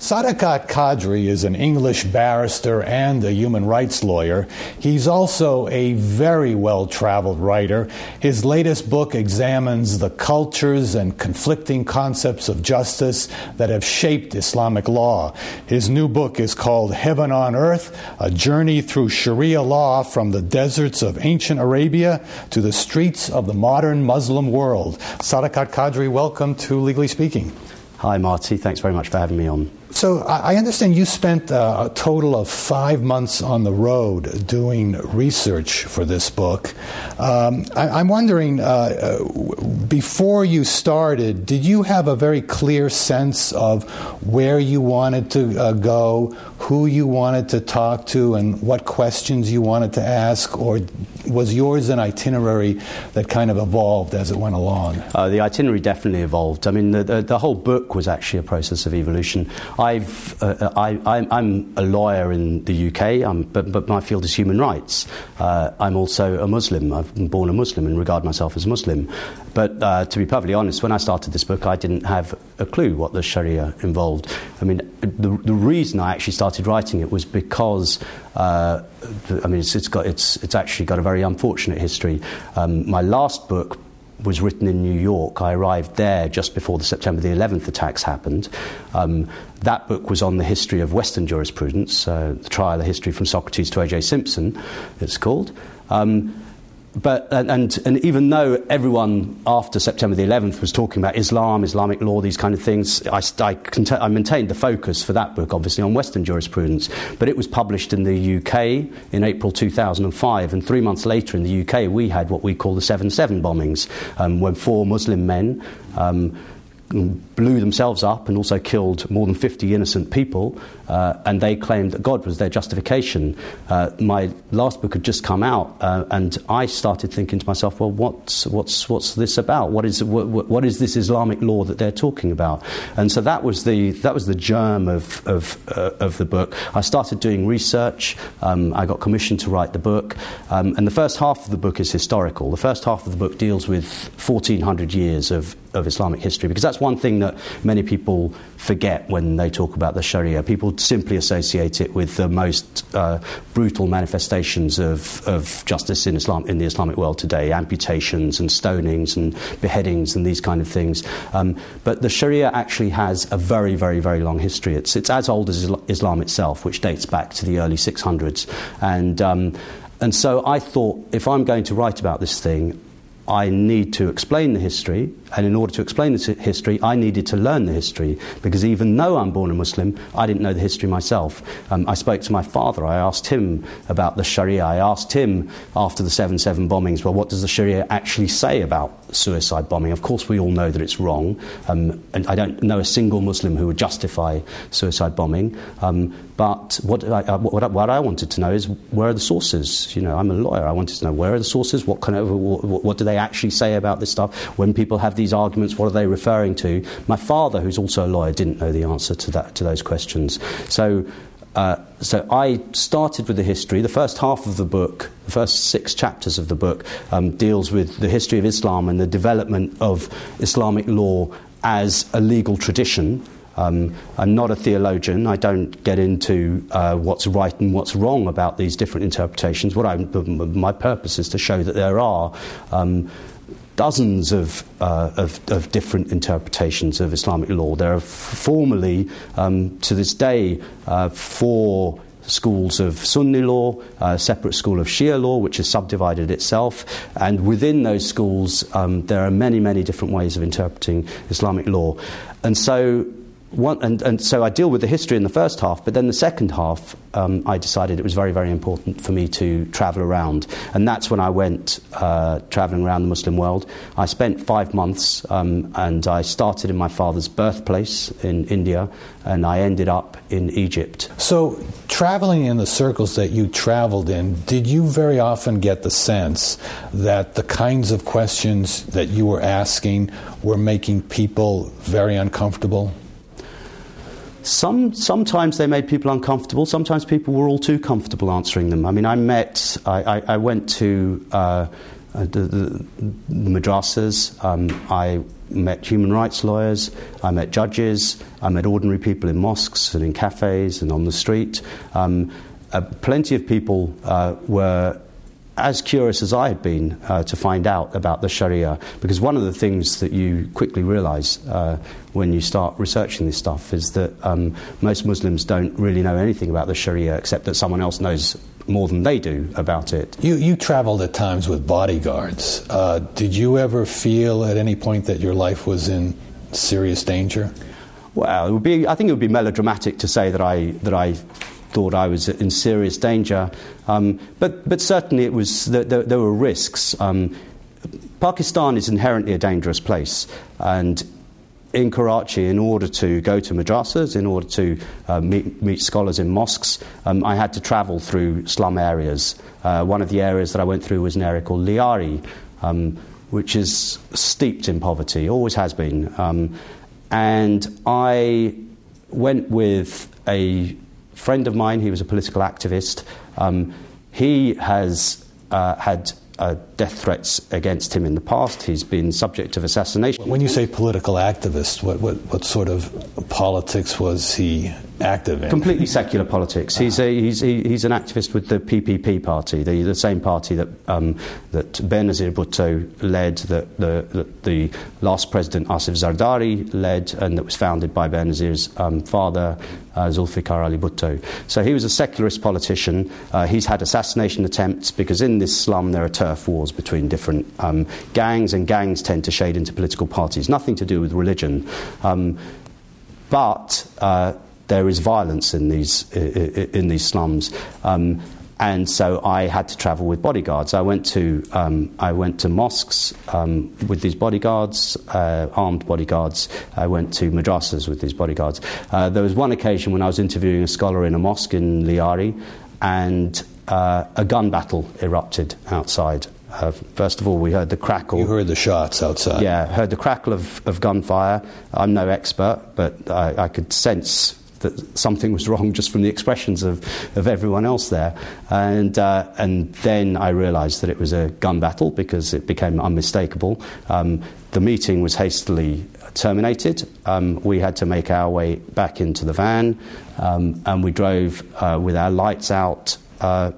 Sadakat Kadri is an English barrister and a human rights lawyer. He's also a very well traveled writer. His latest book examines the cultures and conflicting concepts of justice that have shaped Islamic law. His new book is called Heaven on Earth A Journey Through Sharia Law from the Deserts of Ancient Arabia to the Streets of the Modern Muslim World. Sadakat Kadri, welcome to Legally Speaking. Hi, Marty. Thanks very much for having me on. So I understand you spent uh, a total of five months on the road doing research for this book. Um, I, am wondering, uh, uh, before you started, did you have a very clear sense of where you wanted to uh, go, who you wanted to talk to, and what questions you wanted to ask, or was yours an itinerary that kind of evolved as it went along? Uh, the itinerary definitely evolved. I mean, the, the, the, whole book was actually a process of evolution. I've, uh, I, I'm a lawyer in the UK, but, but, my field is human rights. Uh, I'm also a Muslim. I've been born a Muslim and regard myself as Muslim. But uh, to be perfectly honest, when I started this book, I didn't have a clue what the Sharia involved. I mean, the, the reason I actually started writing it was because, uh, I mean, it's, it's, got, it's, it's actually got a very unfortunate history. Um, my last book was written in New York. I arrived there just before the September the 11th attacks happened. Um, that book was on the history of Western jurisprudence, uh, the trial of history from Socrates to O.J. Simpson, it's called. Um, but and, and even though everyone after September the 11th was talking about Islam, Islamic law, these kind of things, I, I, I, maintained the focus for that book, obviously, on Western jurisprudence. But it was published in the UK in April 2005, and three months later in the UK, we had what we call the 7 7 bombings, um, when four Muslim men. Um, blew themselves up and also killed more than 50 innocent people, uh, and they claimed that God was their justification. Uh, my last book had just come out, uh, and I started thinking to myself, well, what's, what's, what's this about? What is, what, what is this Islamic law that they're talking about? And so that was the, that was the germ of, of, uh, of the book. I started doing research, um, I got commissioned to write the book, um, and the first half of the book is historical. The first half of the book deals with 1400 years of, of Islamic history, because that's one thing that many people forget when they talk about the Sharia. People simply associate it with the most uh, brutal manifestations of, of justice in Islam in the Islamic world today, amputations and stonings and beheadings and these kind of things. Um, but the Sharia actually has a very, very, very long history. It's, it's as old as Islam itself, which dates back to the early 600s. And um, and so I thought, if I'm going to write about this thing, I need to explain the history, and in order to explain the history, I needed to learn the history because even though I'm born a Muslim, I didn't know the history myself. Um, I spoke to my father, I asked him about the Sharia, I asked him after the 7 7 bombings, well, what does the Sharia actually say about suicide bombing? Of course, we all know that it's wrong, um, and I don't know a single Muslim who would justify suicide bombing. Um, but what I, uh, what, what I wanted to know is where are the sources? You know, I'm a lawyer. I wanted to know where are the sources. What kind of what, what do they actually say about this stuff? When people have these arguments, what are they referring to? My father, who's also a lawyer, didn't know the answer to that to those questions. So. Uh, so I started with the history. The first half of the book, the first six chapters of the book, um, deals with the history of Islam and the development of Islamic law as a legal tradition um, I'm not a theologian. I don't get into uh, what's right and what's wrong about these different interpretations. What I'm, my purpose is to show that there are um, dozens of, uh, of, of, different interpretations of Islamic law. There are formally, um, to this day, uh, four schools of Sunni law, a separate school of Shia law, which has subdivided itself. And within those schools, um, there are many, many different ways of interpreting Islamic law. And so one, and, and, so I deal with the history in the first half, but then the second half, um, I decided it was very, very important for me to travel around. And that's when I went uh, traveling around the Muslim world. I spent five months, um, and I started in my father's birthplace in India, and I ended up in Egypt. So, traveling in the circles that you traveled in, did you very often get the sense that the kinds of questions that you were asking were making people very uncomfortable? Some, sometimes they made people uncomfortable. Sometimes people were all too comfortable answering them. I mean, I met, I, I, I went to uh, the, the, the madrasas. Um, I met human rights lawyers. I met judges. I met ordinary people in mosques and in cafes and on the street. Um, uh, plenty of people uh, were as curious as I had been uh, to find out about the Sharia, because one of the things that you quickly realize uh, when you start researching this stuff is that um, most Muslims don't really know anything about the Sharia except that someone else knows more than they do about it. You, you traveled at times with bodyguards. Uh, did you ever feel at any point that your life was in serious danger? Well, it would be, I think it would be melodramatic to say that I, that I thought I was in serious danger. Um, but, but certainly it was, there, there were risks. Um, Pakistan is inherently a dangerous place, and in Karachi, in order to go to madrasas, in order to uh, meet, meet, scholars in mosques, um, I had to travel through slum areas. Uh, one of the areas that I went through was an area called Lyari, um, which is steeped in poverty, always has been. Um, and I went with a friend of mine, he was a political activist. Um, he has uh, had uh, death threats against him in the past. He's been subject of assassination. When you say political activist, what, what, what sort of politics was he active in? Completely secular politics. He's, a, he's, he, he's an activist with the PPP party, the, the same party that, um, that Benazir Bhutto led, that the, the, last president Asif Zardari led, and that was founded by Benazir's um, father, uh, Zulfikar Ali Bhutto. So he was a secularist politician. Uh, he's had assassination attempts because in this slum there are turf wars between different um, gangs, and gangs tend to shade into political parties. Nothing to do with religion. Um, but uh, there is violence in these, in these slums. Um, and so I had to travel with bodyguards. I went to, um, I went to mosques um, with these bodyguards, uh, armed bodyguards. I went to madrasas with these bodyguards. Uh, there was one occasion when I was interviewing a scholar in a mosque in Lyari, and uh, a gun battle erupted outside. Uh, first of all, we heard the crackle. You heard the shots outside. Yeah, heard the crackle of, of gunfire. I'm no expert, but I, I could sense that something was wrong just from the expressions of, of everyone else there. And, uh, and then I realized that it was a gun battle because it became unmistakable. Um, the meeting was hastily terminated. Um, we had to make our way back into the van, um, and we drove uh, with our lights out. Uh,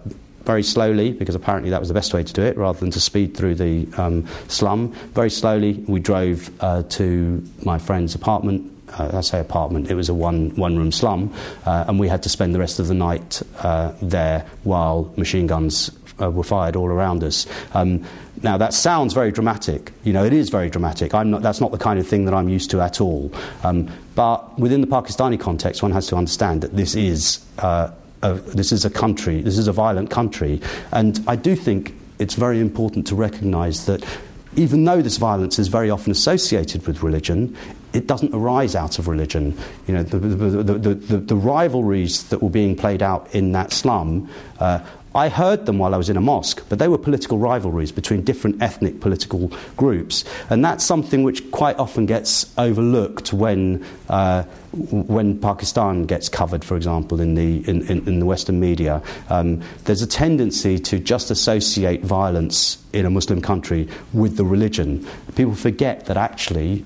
very slowly, because apparently that was the best way to do it, rather than to speed through the um, slum. Very slowly, we drove uh, to my friend's apartment uh, I say apartment, it was a one, one room slum, uh, and we had to spend the rest of the night uh, there while machine guns uh, were fired all around us. Um, now, that sounds very dramatic. You know, it is very dramatic. Not, that's not the kind of thing that I'm used to at all. Um, but within the Pakistani context, one has to understand that this is, uh, a, this is a country, this is a violent country. And I do think it's very important to recognize that even though this violence is very often associated with religion, it doesn't arise out of religion. You know, the, the, the, the rivalries that were being played out in that slum uh, I heard them while I was in a mosque, but they were political rivalries between different ethnic political groups. And that's something which quite often gets overlooked when, uh, when Pakistan gets covered, for example, in the, in, in, in the Western media. Um, there's a tendency to just associate violence in a Muslim country with the religion. People forget that actually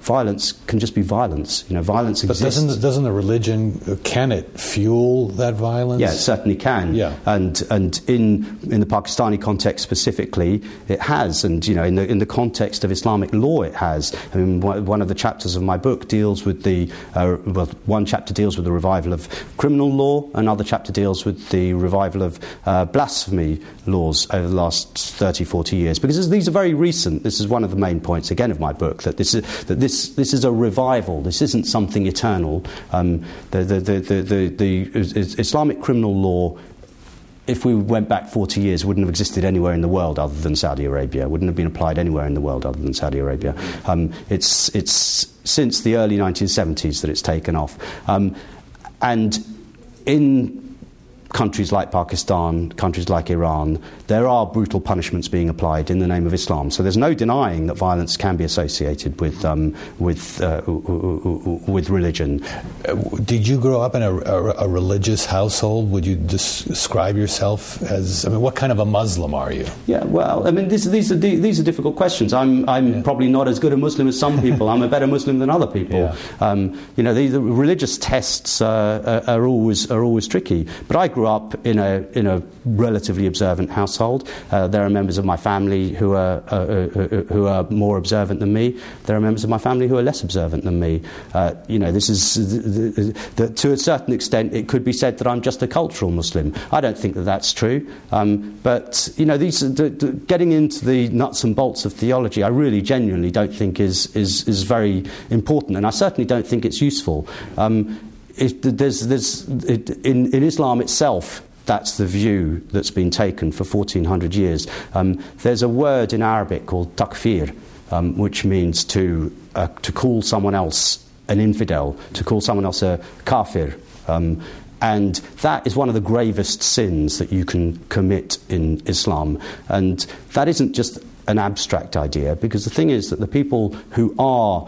violence can just be violence. You know, violence but exists. But doesn't, doesn't the religion, can it fuel that violence? Yeah, it certainly can. Yeah. And, and in, in the Pakistani context specifically, it has. And, you know, in the, in the context of Islamic law, it has. I mean, one of the chapters of my book deals with the, uh, well, one chapter deals with the revival of criminal law, another chapter deals with the revival of uh, blasphemy laws over the last 30, 40 years. Because these are very recent. This is one of the main points, again, of my book, that this is, that this this, this is a revival. This isn't something eternal. Um, the, the, the, the, the Islamic criminal law if we went back 40 years, wouldn't have existed anywhere in the world other than Saudi Arabia, wouldn't have been applied anywhere in the world other than Saudi Arabia. Um, it's, it's since the early 1970s that it's taken off. Um, and in countries like Pakistan, countries like Iran, there are brutal punishments being applied in the name of Islam. So there's no denying that violence can be associated with, um, with, uh, with religion. Did you grow up in a, a, a, religious household? Would you describe yourself as, I mean, what kind of a Muslim are you? Yeah, well, I mean, this, these, are, these are difficult questions. I'm, I'm yeah. probably not as good a Muslim as some people. I'm a better Muslim than other people. Yeah. Um, you know, the, the religious tests uh, are, always, are always tricky. But I grew up in a, in a relatively observant household. Uh, there are members of my family who are, uh, uh, uh who are more observant than me. There are members of my family who are less observant than me. Uh, you know, this is, the, the, the, to a certain extent, it could be said that I'm just a cultural Muslim. I don't think that that's true. Um, but, you know, these, getting into the nuts and bolts of theology, I really genuinely don't think is, is, is very important. And I certainly don't think it's useful. Um, it, there's, there's, it, in, in Islam itself, that's the view that's been taken for 1400 years. Um, there's a word in Arabic called takfir, um, which means to, uh, to call someone else an infidel, to call someone else a kafir. Um, and that is one of the gravest sins that you can commit in Islam. And that isn't just an abstract idea, because the thing is that the people who are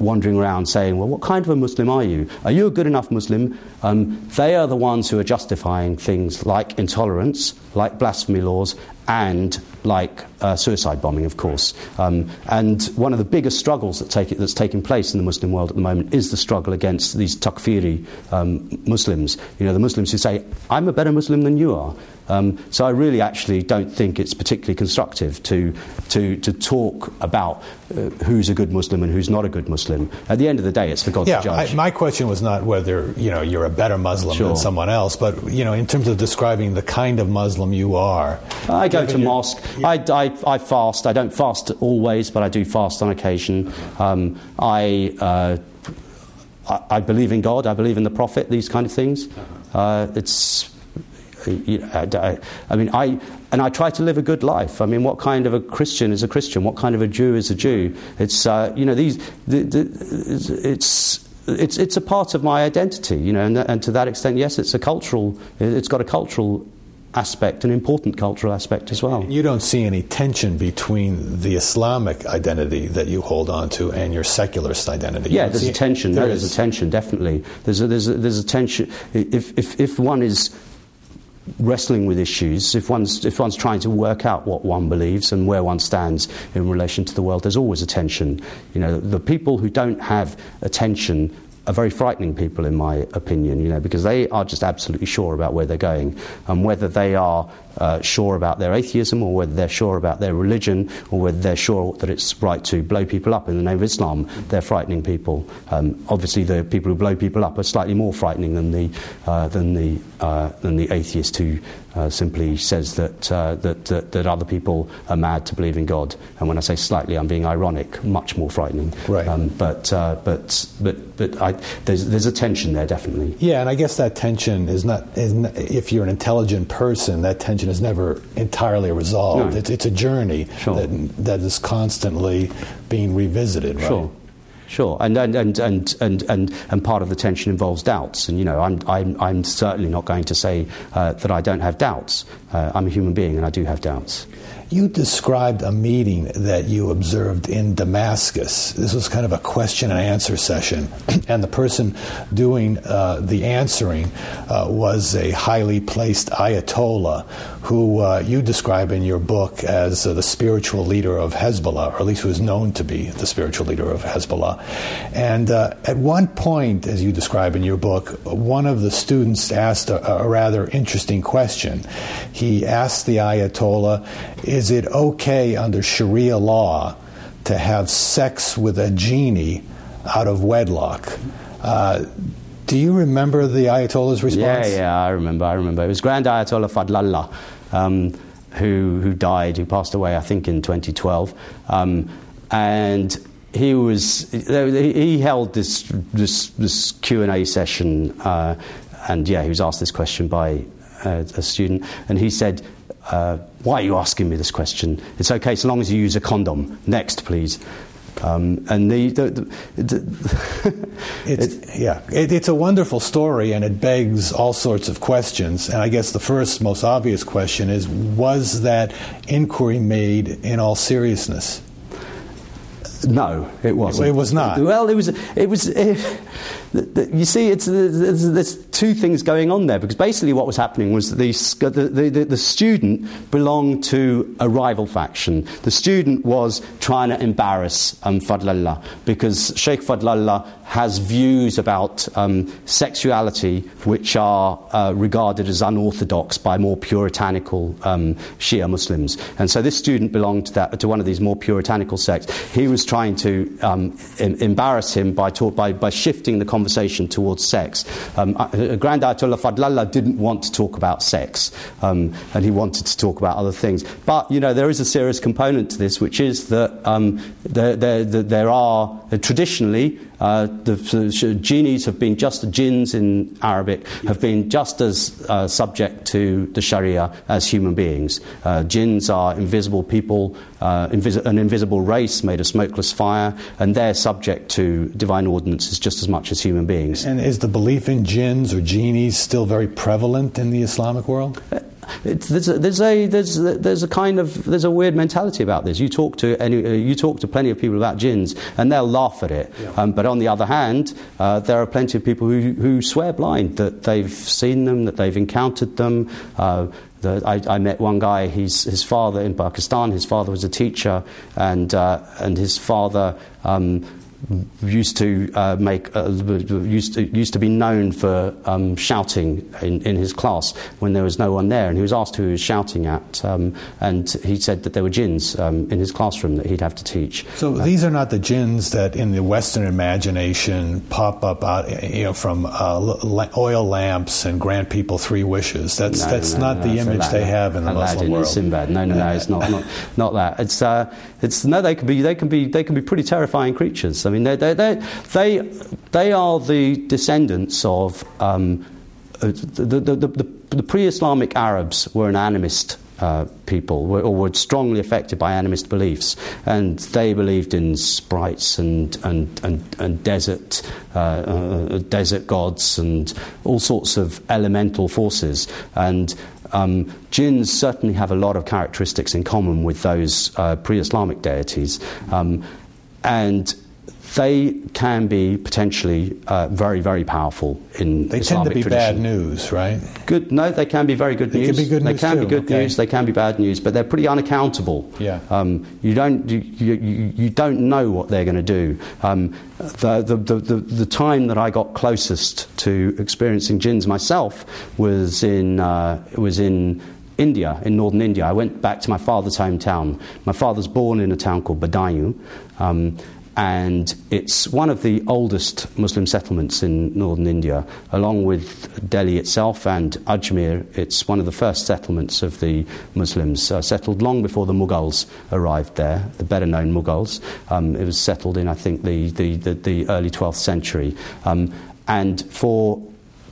wandering around saying, Well, what kind of a Muslim are you? Are you a good enough Muslim? Um, they are the ones who are justifying things like intolerance, like blasphemy laws, and like uh, suicide bombing, of course. Um, and one of the biggest struggles that take, that's taking place in the Muslim world at the moment is the struggle against these takfiri um, Muslims. You know, the Muslims who say, I'm a better Muslim than you are. Um, so I really actually don't think it's particularly constructive to, to, to talk about uh, who's a good Muslim and who's not a good Muslim. At the end of the day, it's for God yeah, to judge. I, my question was not whether you know you're a better Muslim sure. than someone else, but you know in terms of describing the kind of Muslim you are. I go to mosque. I, I, I, fast. I don't fast always, but I do fast on occasion. Um, I, uh, I, I believe in God. I believe in the Prophet. These kind of things. Uh, it's I, I mean, I, and I try to live a good life. I mean, what kind of a Christian is a Christian? What kind of a Jew is a Jew? It's, uh, you know, these, the, the, it's, it's, it's a part of my identity, you know, and, and to that extent, yes, it's a cultural, it's got a cultural aspect, an important cultural aspect as well. You don't see any tension between the Islamic identity that you hold on to and your secularist identity. Yeah, there's a tension. There no, there's a tension, definitely. There's a, there's a, there's a tension. If, if, if one is wrestling with issues, if one's, if one's trying to work out what one believes and where one stands in relation to the world, there's always a tension. You know, the people who don't have a tension are very frightening people, in my opinion, you know, because they are just absolutely sure about where they're going. And whether they are uh, sure about their atheism or whether they're sure about their religion or whether they're sure that it's right to blow people up in the name of Islam, they're frightening people. Um, obviously, the people who blow people up are slightly more frightening than the, uh, than the, uh, than the atheist who uh, simply says that, uh, that, that, that, other people are mad to believe in God. And when I say slightly, I'm being ironic, much more frightening. Right. Um, but, uh, but, but, but I, there's, there's a tension there, definitely. Yeah, and I guess that tension is not, is not if you're an intelligent person, that tension is never entirely resolved. No. It's, it's a journey sure. that, that is constantly being revisited, right? Sure. Sure, and and, and, and, and, and, and part of the tension involves doubts. And, you know, I'm, I'm, I'm certainly not going to say uh, that I don't have doubts. Uh, I'm a human being and I do have doubts. You described a meeting that you observed in Damascus. This was kind of a question and answer session, and the person doing uh, the answering uh, was a highly placed Ayatollah who uh, you describe in your book as uh, the spiritual leader of Hezbollah, or at least who is known to be the spiritual leader of Hezbollah. And uh, at one point, as you describe in your book, one of the students asked a, a rather interesting question. He asked the Ayatollah, is it okay under Sharia law to have sex with a genie out of wedlock? Uh, do you remember the Ayatollah's response? Yeah, yeah, I remember. I remember. It was Grand Ayatollah Fadlallah um, who, who died, who passed away, I think, in 2012. Um, and he was he held this this, this Q and A session, uh, and yeah, he was asked this question by uh, a student, and he said, uh, why are you asking me this question? It's okay so long as you use a condom. Next, please. Um, and the, the, the, it's, yeah, it, it's a wonderful story, and it begs all sorts of questions. And I guess the first, most obvious question is: Was that inquiry made in all seriousness? No, it wasn't. It was not. Well, it was. It was. It, you see, it's, there's, there's, two things going on there because basically what was happening was the, the, the, the, student belonged to a rival faction. The student was trying to embarrass um, Fadlallah because Sheikh Fadlallah has views about um, sexuality which are uh, regarded as unorthodox by more puritanical um, Shia Muslims. And so this student belonged to, that, to one of these more puritanical sects. He was trying to um, em- embarrass him by, talk, by, by shifting the conversation towards sex. Um, uh, Grand Ayatollah Fadlallah didn't want to talk about sex, um, and he wanted to talk about other things. But, you know, there is a serious component to this, which is that um, there, there, there, are uh, traditionally uh, the, the, genies have been just, the jinns in Arabic, have been just as uh, subject to the Sharia as human beings. Uh, jinns are invisible people, uh, invis- an invisible race made of smokeless fire, and they're subject to divine ordinances just as much as human beings. And is the belief in jinns or genies still very prevalent in the Islamic world? There's, a, there's, a, there's, there's a kind of there's a weird mentality about this. You talk to any, uh, you talk to plenty of people about jinns, and they'll laugh at it. Yeah. Um, but on the other hand, uh, there are plenty of people who, who swear blind that they've seen them, that they've encountered them. Uh, the, I, I, met one guy. He's, his father in Pakistan. His father was a teacher, and uh, and his father. Um, used to uh, make uh, used to, used to be known for um, shouting in, in his class when there was no one there, and he was asked who he was shouting at, um, and he said that there were jinns um, in his classroom that he'd have to teach. So uh, these are not the jinns that in the Western imagination pop up out you know from uh, oil lamps and grant people three wishes. That's no, that's no, not no, the image they have in the Aladdin Muslim world. Sinbad. No, no, no, it's not, not not that. It's uh, it's no, they can be they can be they can be pretty terrifying creatures. I mean, they they they they are the descendants of um, uh, the, the, the, the pre-Islamic Arabs were an animist uh, people, or were strongly affected by animist beliefs, and they believed in sprites and and and, and desert uh, uh, desert gods and all sorts of elemental forces and. Um, jinns certainly have a lot of characteristics in common with those uh, pre-Islamic deities, um, and they can be potentially uh, very, very powerful in They Islamic tend to be tradition. bad news, right? Good. No, they can be very good they news. Can be good they news can too. be good okay. news. They can be bad news, but they're pretty unaccountable. Yeah. Um, you don't you, you, you, don't know what they're going to do. Um, the, the, the, the, time that I got closest to experiencing jinns myself was in uh, was in India, in northern India. I went back to my father's hometown. My father's born in a town called Badayu. Um, and it's one of the oldest Muslim settlements in northern India, along with Delhi itself and Ajmer. It's one of the first settlements of the Muslims, uh, settled long before the Mughals arrived there, the better known Mughals. Um, it was settled in, I think, the, the, the, the early 12th century. Um, and for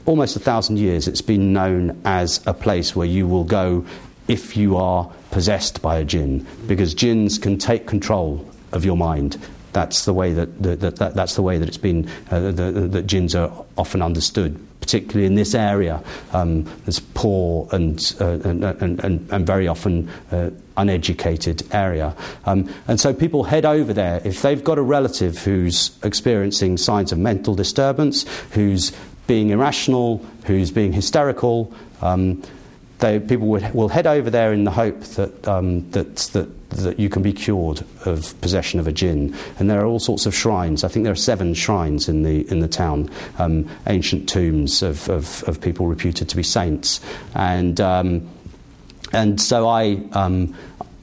almost a thousand years, it's been known as a place where you will go if you are possessed by a jinn, because jinns can take control of your mind that's the way that, that, that that's the way that it's been uh, that jinns are often understood particularly in this area um, poor and, uh, and, and, and, and, very often uh, uneducated area. Um, and so people head over there if they've got a relative who's experiencing signs of mental disturbance, who's being irrational, who's being hysterical. Um, they, people would, will head over there in the hope that, um, that, that, that you can be cured of possession of a jinn. And there are all sorts of shrines. I think there are seven shrines in the, in the town, um, ancient tombs of, of, of, people reputed to be saints. And, um, and so I, um,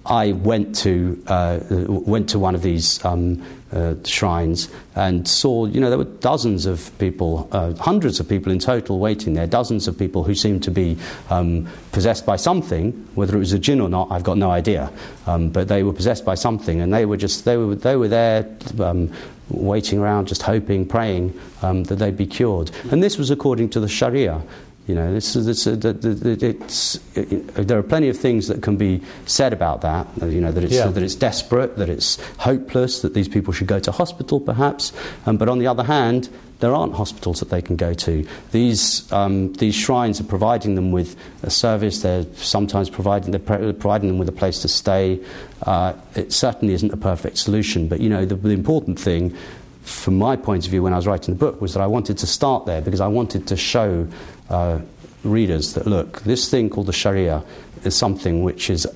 I went, to, uh, went to one of these um, uh, shrines and saw, you know, there were dozens of people, uh, hundreds of people in total waiting there, dozens of people who seemed to be um, possessed by something, whether it was a jinn or not, I've got no idea. Um, but they were possessed by something and they were just, they were, they were there um, waiting around, just hoping, praying um, that they'd be cured. And this was according to the Sharia. You know, this is, this, it's, it, there are plenty of things that can be said about that. You know, that it's, yeah. that it's desperate, that it's hopeless, that these people should go to hospital, perhaps. Um, but on the other hand, there aren't hospitals that they can go to. These, um, these shrines are providing them with a service. They're sometimes providing, they're providing them with a place to stay. Uh, it certainly isn't a perfect solution. But you know, the, the important thing from my point of view when I was writing the book was that I wanted to start there because I wanted to show uh, readers that look, this thing called the Sharia is something which is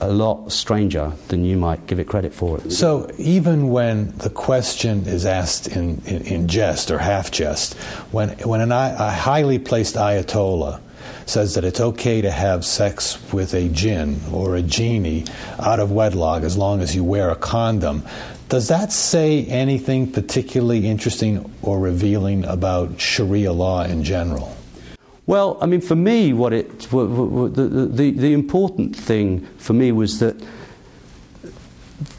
a lot stranger than you might give it credit for. So, even when the question is asked in, in, in jest or half jest, when, when an, a highly placed Ayatollah says that it's okay to have sex with a jinn or a genie out of wedlock as long as you wear a condom, does that say anything particularly interesting or revealing about Sharia law in general? Well, I mean, for me, what it the, the, the important thing for me was that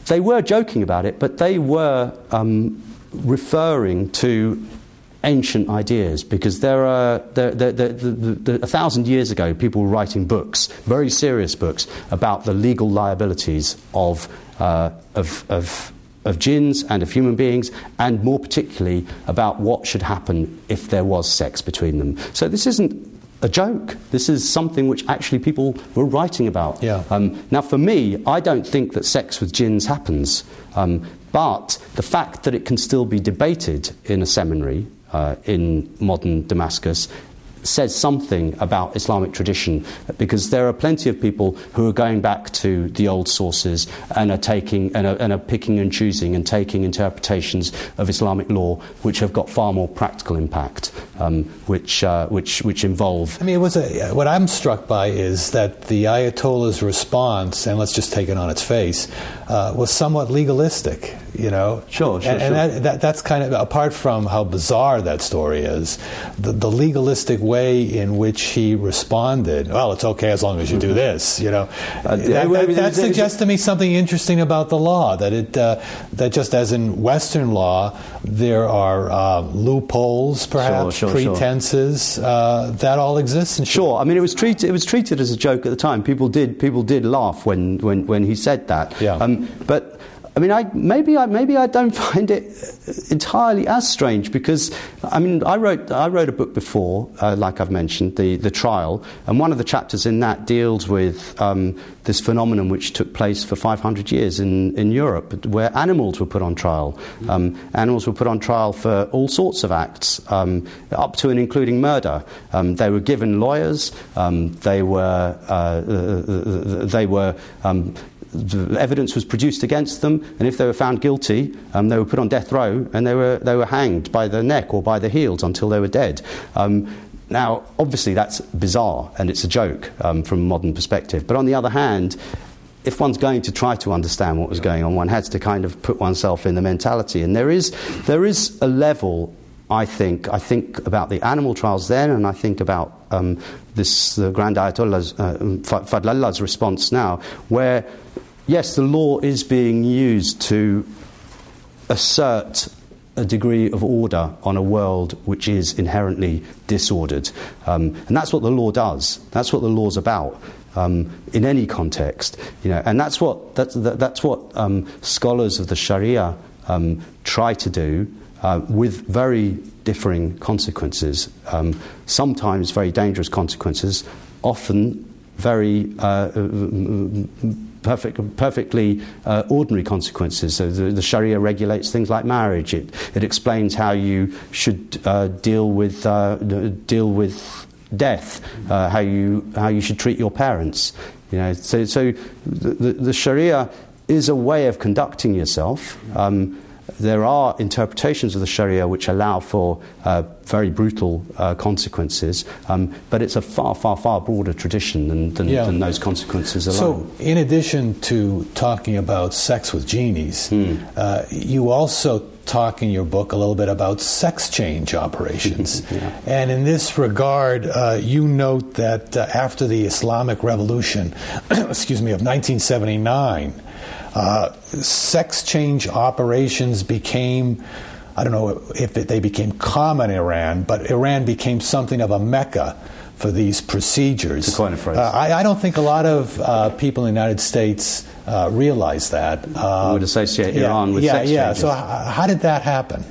they were joking about it, but they were um, referring to ancient ideas because there are there, there, there, a thousand years ago people were writing books very serious books about the legal liabilities of uh, of, of of jinns and of human beings, and more particularly about what should happen if there was sex between them. So this isn't a joke. This is something which actually people were writing about. Yeah. Um, now, for me, I don't think that sex with jinns happens, um, but the fact that it can still be debated in a seminary uh, in modern Damascus says something about Islamic tradition because there are plenty of people who are going back to the old sources and are taking and are, and are, picking and choosing and taking interpretations of Islamic law which have got far more practical impact, um, which, uh, which, which involve. I mean, a, what I'm struck by is that the Ayatollah's response, and let's just take it on its face, uh, was somewhat legalistic. You know, sure, sure, and, and sure. That, that, that's kind of apart from how bizarre that story is, the, the legalistic way in which he responded. Well, it's okay as long as you do mm-hmm. this. You know, uh, that, that, that suggests to me something interesting about the law. That it uh, that just as in Western law, there are uh, loopholes, perhaps sure, sure, pretenses. Uh, that all exists. sure, I mean it was treated it was treated as a joke at the time. People did people did laugh when when, when he said that. Yeah. Um, but I mean, I, maybe, I, maybe I don't find it entirely as strange because, I mean, I wrote, I wrote a book before, uh, like I've mentioned, the, the trial, and one of the chapters in that deals with um, this phenomenon which took place for 500 years in, in Europe, where animals were put on trial. Um, animals were put on trial for all sorts of acts, um, up to and including murder. Um, they were given lawyers, um, they were, uh, uh, uh, they were um, the evidence was produced against them, and if they were found guilty, um, they were put on death row and they were, they were hanged by the neck or by the heels until they were dead. Um, now, obviously, that's bizarre and it's a joke um, from a modern perspective. But on the other hand, if one's going to try to understand what was going on, one has to kind of put oneself in the mentality. And there is, there is a level I think, I think about the animal trials then, and I think about um, this the Grand Ayatollah's uh, Fadlallah's response now, where yes, the law is being used to assert a degree of order on a world which is inherently disordered, um, and that's what the law does. That's what the law's about. Um, in any context, you know, and that's what that's, that, that's what um, scholars of the Sharia um, try to do uh, with very differing consequences, um, sometimes very dangerous consequences, often very uh, perfect, perfectly uh, ordinary consequences. So the, the, Sharia regulates things like marriage. It, it explains how you should uh, deal with uh, deal with death, uh, how you how you should treat your parents. You know, so so the, the Sharia is a way of conducting yourself. Um, there are interpretations of the Sharia which allow for uh, very brutal uh, consequences, um, but it's a far, far, far broader tradition than, than, yeah. than, those consequences alone. So, in addition to talking about sex with genies, hmm. uh, you also talk in your book a little bit about sex change operations. yeah. And in this regard, uh, you note that uh, after the Islamic Revolution, excuse me, of 1979, uh, sex change operations became I don't know if it, they became common in Iran, but Iran became something of a mecca for these procedures. coin a phrase. Uh, I, I, don't think a lot of uh, people in the United States uh, realize that. Uh, would associate yeah, Iran with yeah, sex yeah. changes. So h- how did that happen?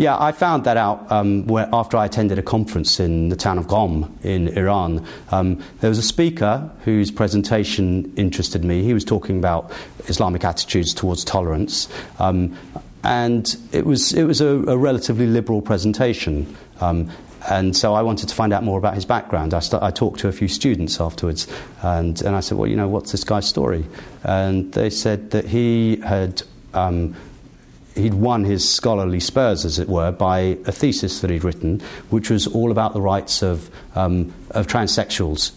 Yeah, I found that out um, where, after I attended a conference in the town of Qom in Iran. Um, there was a speaker whose presentation interested me. He was talking about Islamic attitudes towards tolerance. Um, and it was, it was a, a relatively liberal presentation. Um, and so I wanted to find out more about his background. I, st- I, talked to a few students afterwards, and, and I said, Well, you know, what's this guy's story? And they said that he had. Um, he'd won his scholarly spurs, as it were, by a thesis that he'd written, which was all about the rights of, um, of transsexuals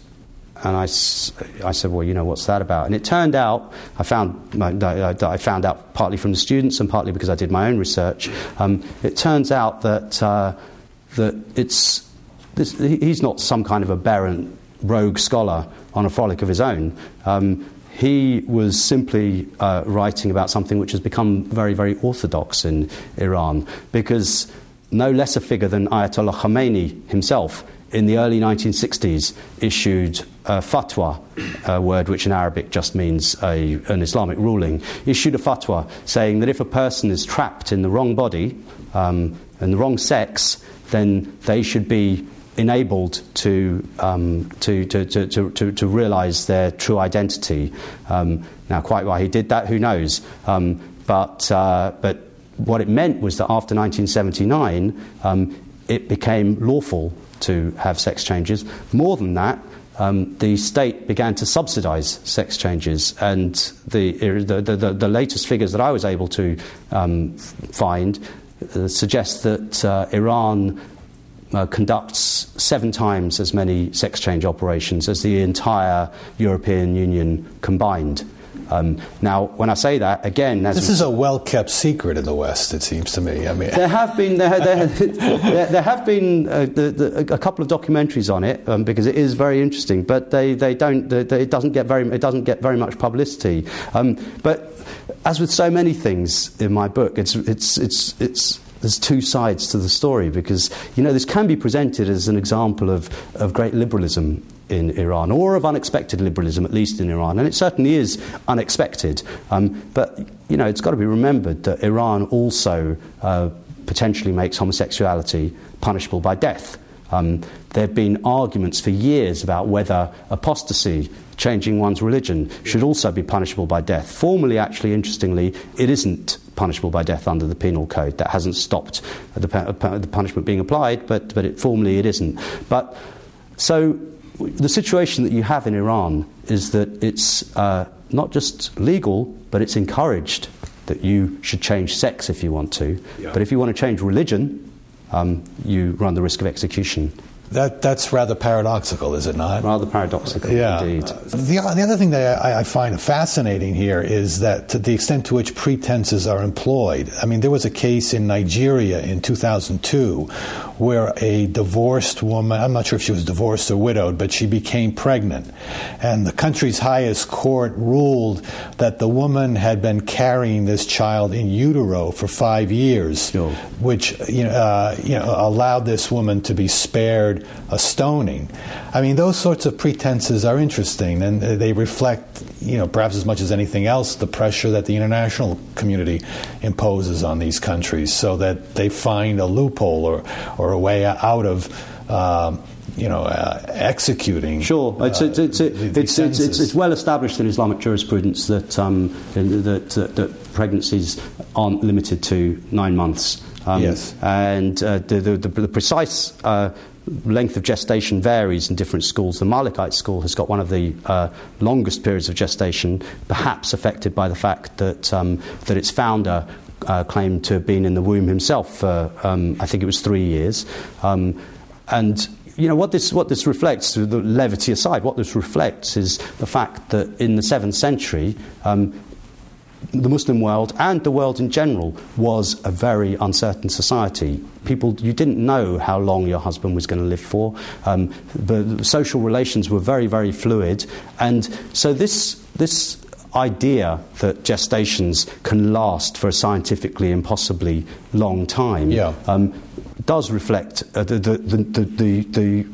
and I, I said, well, you know, what's that about? And it turned out, I found, I found out partly from the students and partly because I did my own research, um, it turns out that, uh, that it's, this, he's not some kind of aberrant rogue scholar on a frolic of his own. Um, he was simply uh, writing about something which has become very, very orthodox in Iran because no less a figure than Ayatollah Khomeini himself in the early 1960s issued a fatwa, a word which in Arabic just means a, an Islamic ruling, issued a fatwa saying that if a person is trapped in the wrong body um, and the wrong sex, then they should be enabled to, um, to, to, to, to, to realize their true identity. Um, now, quite why he did that, who knows? Um, but, uh, but what it meant was that after 1979, um, it became lawful to have sex changes. More than that, um, the state began to subsidize sex changes, and the, the, the, the latest figures that I was able to um, find uh, suggest that uh, Iran uh, conducts seven times as many sex change operations as the entire European Union combined. Um, now, when I say that, again, this is a well-kept secret in the West. It seems to me. I mean, there have been there, there, there, there have been uh, the, the, a couple of documentaries on it um, because it is very interesting, but they, they don't. They, it doesn't get very it doesn't get very much publicity. Um, but as with so many things in my book, it's it's it's it's there's two sides to the story because you know this can be presented as an example of, of great liberalism in Iran, or of unexpected liberalism, at least in Iran. And it certainly is unexpected. Um, but, you know, it's got to be remembered that Iran also uh, potentially makes homosexuality punishable by death. Um, there have been arguments for years about whether apostasy, changing one's religion, should also be punishable by death. Formally, actually, interestingly, it isn't punishable by death under the penal code. That hasn't stopped the, the punishment being applied, but, but it, formally it isn't. But so the situation that you have in Iran is that it's uh, not just legal, but it's encouraged that you should change sex if you want to. Yeah. But if you want to change religion, um, you run the risk of execution. That, that's rather paradoxical, is it not? Rather paradoxical, yeah. indeed. The, the other thing that I, I, find fascinating here is that to the extent to which pretenses are employed. I mean, there was a case in Nigeria in 2002 where a divorced woman, I'm not sure if she was divorced or widowed, but she became pregnant. And the country's highest court ruled that the woman had been carrying this child in utero for five years, sure. which you know, uh, you know, allowed this woman to be spared a stoning. I mean, those sorts of pretenses are interesting, and they reflect, you know, perhaps as much as anything else, the pressure that the international community imposes on these countries, so that they find a loophole or, or a way out of. Um, you know, uh, executing. Sure, it's, uh, it's, it's, it's, it's, it's, it's, well established in Islamic jurisprudence that, um, that, that, that, pregnancies aren't limited to nine months. Um, yes. And uh, the, the, the, precise uh, length of gestation varies in different schools. The Malikite school has got one of the uh, longest periods of gestation, perhaps affected by the fact that, um, that its founder uh, claimed to have been in the womb himself for, um, I think it was three years. Um, and you know what this what this reflects, the levity aside, what this reflects is the fact that in the seventh century, um, the Muslim world and the world in general was a very uncertain society. People, you didn't know how long your husband was going to live for. Um, the, social relations were very, very fluid, and so this this idea that gestations can last for a scientifically impossibly long time yeah. um, does reflect uh, the, the, the, the,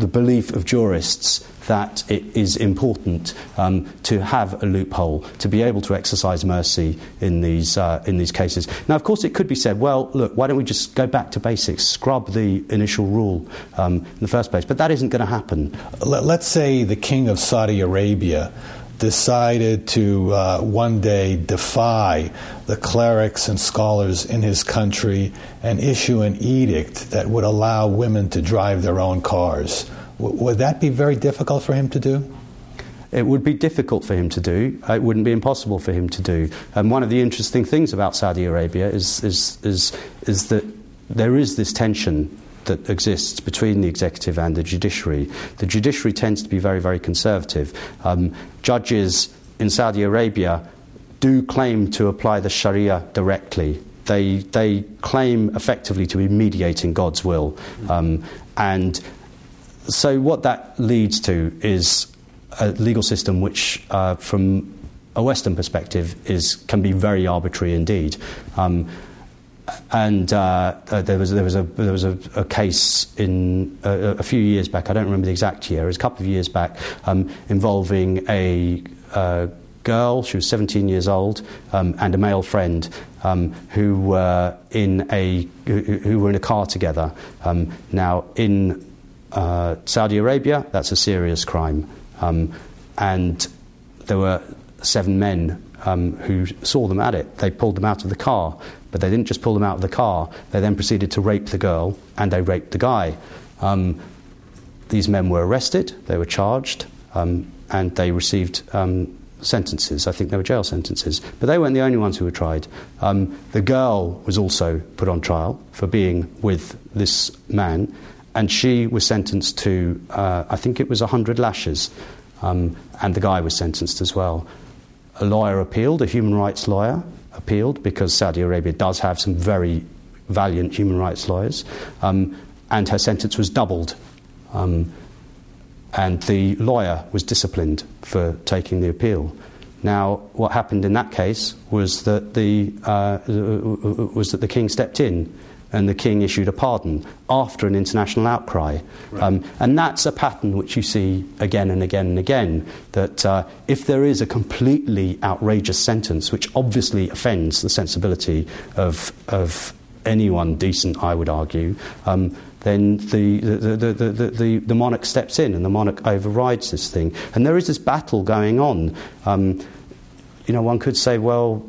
the belief of jurists that it is important um, to have a loophole to be able to exercise mercy in these uh, in these cases. Now, of course, it could be said, well, look, why don't we just go back to basics, scrub the initial rule um, in the first place? But that isn't going to happen. Let's say the king of Saudi Arabia decided to uh, one day defy the clerics and scholars in his country and issue an edict that would allow women to drive their own cars. W- would that be very difficult for him to do? It would be difficult for him to do. It wouldn't be impossible for him to do. And one of the interesting things about Saudi Arabia is, is, is, is that there is this tension that exists between the executive and the judiciary. The judiciary tends to be very, very conservative. Um, judges in Saudi Arabia do claim to apply the Sharia directly. They, they claim effectively to be mediating God's will. Um, and so, what that leads to is a legal system which, uh, from a Western perspective, is, can be very arbitrary indeed. Um, and uh, uh, there was there was a there was a, a case in uh, a few years back. I don't remember the exact year. It was a couple of years back um, involving a uh, girl. She was 17 years old um, and a male friend um, who were in a who, who, were in a car together. Um, now in Saudi Arabia, that's a serious crime, um, and there were seven men um, who saw them at it. They pulled them out of the car, but they didn't just pull them out of the car. They then proceeded to rape the girl and they raped the guy. Um, these men were arrested, they were charged, um, and they received um, sentences. I think they were jail sentences. But they weren't the only ones who were tried. Um, the girl was also put on trial for being with this man, and she was sentenced to, uh, I think it was 100 lashes. Um, and the guy was sentenced as well a lawyer appealed, a human rights lawyer appealed, because Saudi Arabia does have some very valiant human rights lawyers, um, and her sentence was doubled. Um, and the lawyer was disciplined for taking the appeal. Now, what happened in that case was that the, uh, was that the king stepped in and the king issued a pardon after an international outcry. Right. Um, and that's a pattern which you see again and again and again that uh, if there is a completely outrageous sentence, which obviously offends the sensibility of, of anyone decent, I would argue, um, then the, the, the, the, the, monarch steps in and the monarch overrides this thing. And there is this battle going on. Um, you know, one could say, well,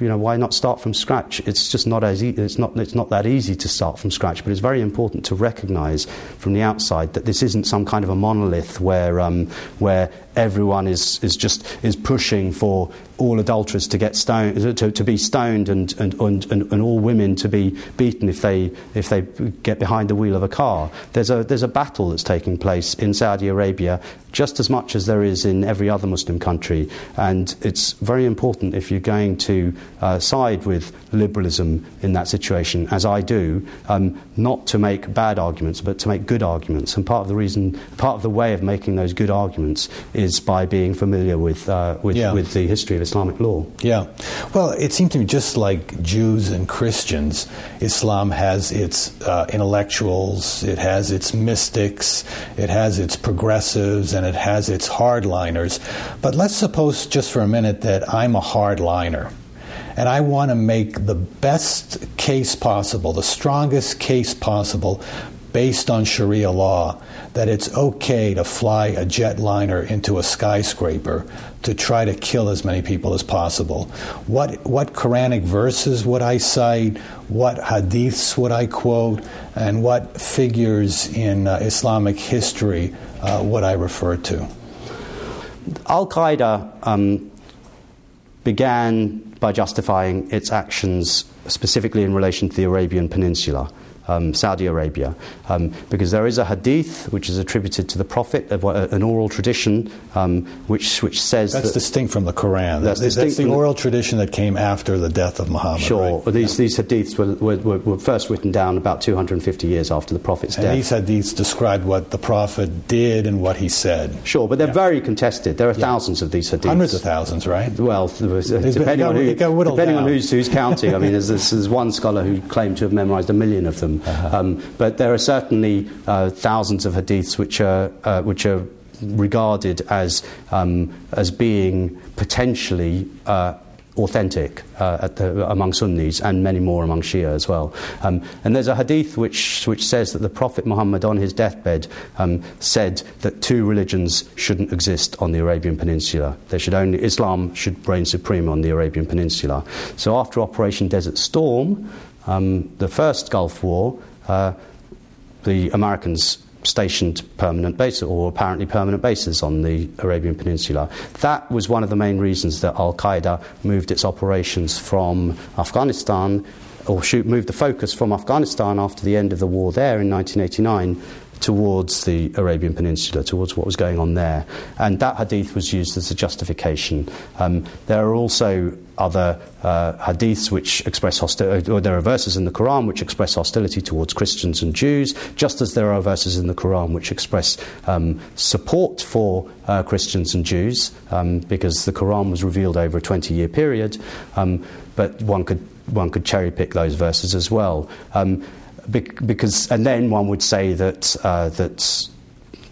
you know, why not start from scratch? It's just not as e- it's not it's not that easy to start from scratch. But it's very important to recognise from the outside that this isn't some kind of a monolith where um, where everyone is, is just is pushing for all adulterers to get stoned to, to be stoned and, and, and, and, all women to be beaten if they if they get behind the wheel of a car. There's a there's a battle that's taking place in Saudi Arabia just as much as there is in every other Muslim country, and it's very important if you're going to uh, side with liberalism in that situation, as I do, um, not to make bad arguments but to make good arguments. And part of the reason, part of the way of making those good arguments is is by being familiar with, uh, with, yeah. with the history of Islamic law. Yeah. Well, it seems to me just like Jews and Christians, Islam has its uh, intellectuals, it has its mystics, it has its progressives, and it has its hardliners. But let's suppose just for a minute that I'm a hardliner and I want to make the best case possible, the strongest case possible based on Sharia law that it's okay to fly a jetliner into a skyscraper to try to kill as many people as possible. What, what Quranic verses would I cite? What hadiths would I quote? And what figures in uh, Islamic history uh, would I refer to? Al Qaeda um, began by justifying its actions specifically in relation to the Arabian Peninsula. Um, Saudi Arabia, um, because there is a hadith which is attributed to the Prophet, an oral tradition um, which which says that's that, distinct from the Quran. That's, that's, that's the oral tradition that came after the death of Muhammad. Sure, right? these these hadiths were, were, were, first written down about 250 years after the Prophet's and death. these hadiths describe what the Prophet did and what he said. Sure, but they're yeah. very contested. There are yeah. thousands of these hadiths. Hundreds of thousands, right? Well, depending, on, who, depending on who's, who's counting. I mean, there's, there's, one scholar who claimed to have memorized a million of them. Uh-huh. Um, but there are certainly uh, thousands of hadiths which are, uh, which are regarded as, um, as being potentially uh, authentic uh, the, among Sunnis and many more among Shia as well. Um, and there's a hadith which, which says that the Prophet Muhammad on his deathbed um, said that two religions shouldn't exist on the Arabian Peninsula. There should only, Islam should reign supreme on the Arabian Peninsula. So after Operation Desert Storm, um, the first Gulf War, uh, the Americans stationed permanent bases or apparently permanent bases on the Arabian Peninsula. That was one of the main reasons that Al Qaeda moved its operations from Afghanistan or moved the focus from Afghanistan after the end of the war there in 1989 towards the Arabian Peninsula, towards what was going on there. And that hadith was used as a justification. Um, there are also other uh, hadiths which express hostility, or there are verses in the Quran which express hostility towards Christians and Jews, just as there are verses in the Quran which express um, support for uh, Christians and Jews, um, because the Quran was revealed over a 20 year period. Um, but one could one could cherry pick those verses as well. Um, because, and then one would say that uh, that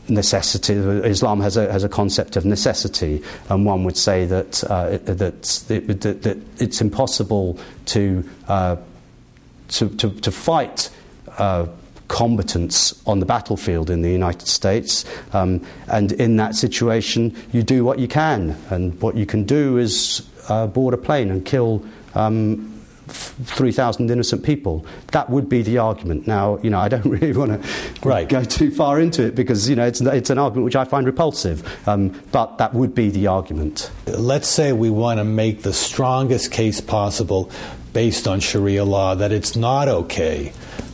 necessity. Islam has a, has a concept of necessity, and one would say that uh, that, it, that, that, it's impossible to uh, to, to, to, fight. Uh, combatants on the battlefield in the United States, um, and in that situation, you do what you can, and what you can do is uh, board a plane and kill um, 3,000 innocent people. That would be the argument. Now, you know, I don't really want to go too far into it because, you know, it's, it's an argument which I find repulsive, um, but that would be the argument. Let's say we want to make the strongest case possible based on Sharia law that it's not okay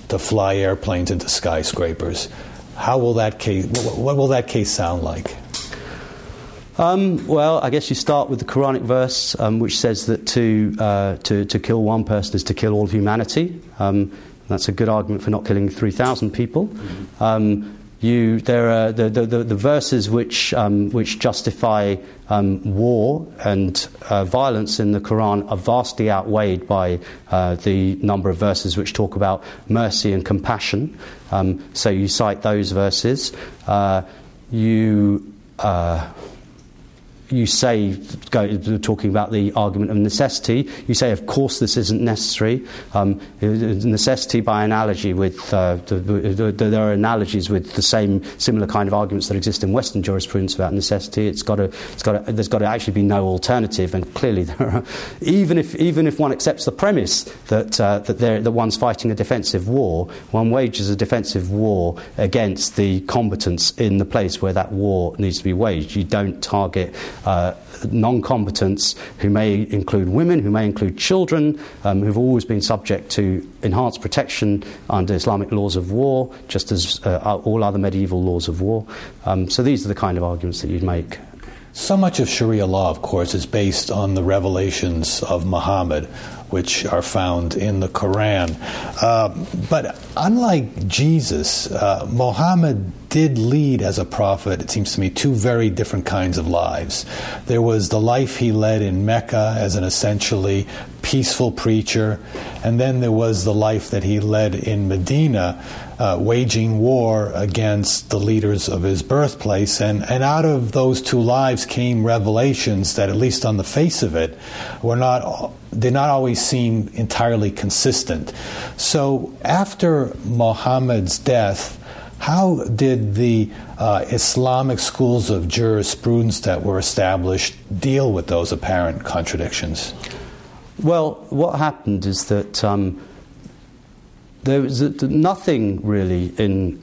to fly airplanes into skyscrapers. How will that case, what will that case sound like? Um, well, I guess you start with the Quranic verse, um, which says that to, uh, to, to kill one person is to kill all humanity. Um, that's a good argument for not killing 3,000 people. Um, you, there are the, the, the, the verses which, um, which justify um, war and uh, violence in the Quran are vastly outweighed by uh, the number of verses which talk about mercy and compassion. so you cite those verses. Uh, you uh, you say, go, talking about the argument of necessity, you say, of course, this isn't necessary. Um, necessity by analogy with, uh, the, the, the, there are analogies with the same, similar kind of arguments that exist in Western jurisprudence about necessity. It's got to, it's got to, there's got to actually be no alternative, and clearly there are, even if, even if one accepts the premise that, uh, that, that one's fighting a defensive war, one wages a defensive war against the combatants in the place where that war needs to be waged. You don't target uh, non combatants who may include women, who may include children, um, who've always been subject to enhanced protection under Islamic laws of war, just as uh, all other medieval laws of war. Um, so these are the kind of arguments that you'd make. So much of Sharia law, of course, is based on the revelations of Muhammad, which are found in the Quran. Uh, but unlike Jesus, uh, Muhammad did lead as a prophet, it seems to me, two very different kinds of lives. There was the life he led in Mecca as an essentially peaceful preacher, and then there was the life that he led in Medina, uh, waging war against the leaders of his birthplace. And, and out of those two lives came revelations that, at least on the face of it, were not did not always seem entirely consistent. So after Muhammad's death, how did the uh, Islamic schools of jurisprudence that were established deal with those apparent contradictions? Well, what happened is that um, there was nothing really in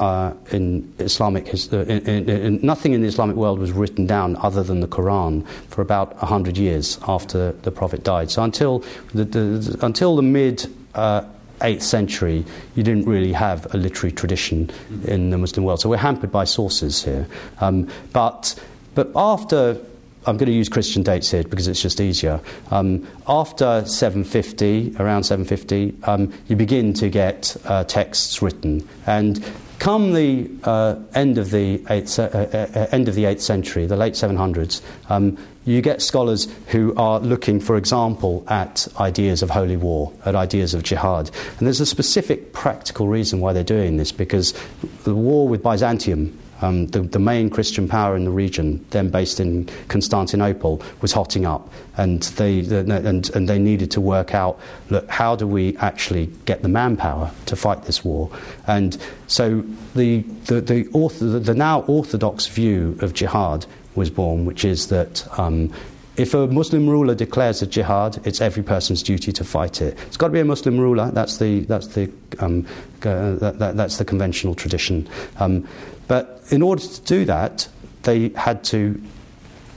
uh, in Islamic uh, in, in, in, nothing in the Islamic world was written down other than the Quran for about hundred years after the Prophet died. So until the, the until the mid uh, 8th century, you didn't really have a literary tradition in the Muslim world. So we're hampered by sources here. Um, but, but after I'm going to use Christian dates here because it's just easier. Um, after 750, around 750, um, you begin to get uh, texts written, and come the uh, end of the eighth, uh, uh, uh end of the eighth century, the late 700s, um, you get scholars who are looking, for example, at ideas of holy war, at ideas of jihad, and there's a specific practical reason why they're doing this because the war with Byzantium um, the, the, main Christian power in the region, then based in Constantinople, was hotting up, and they and, and they needed to work out, look, how do we actually get the manpower to fight this war? And so the the the, author, the now orthodox view of jihad was born, which is that. Um, if a Muslim ruler declares a jihad, it's every person's duty to fight it. It's got to be a Muslim ruler. That's the that's the um, uh, that, that, that's the conventional tradition. Um, but in order to do that, they had to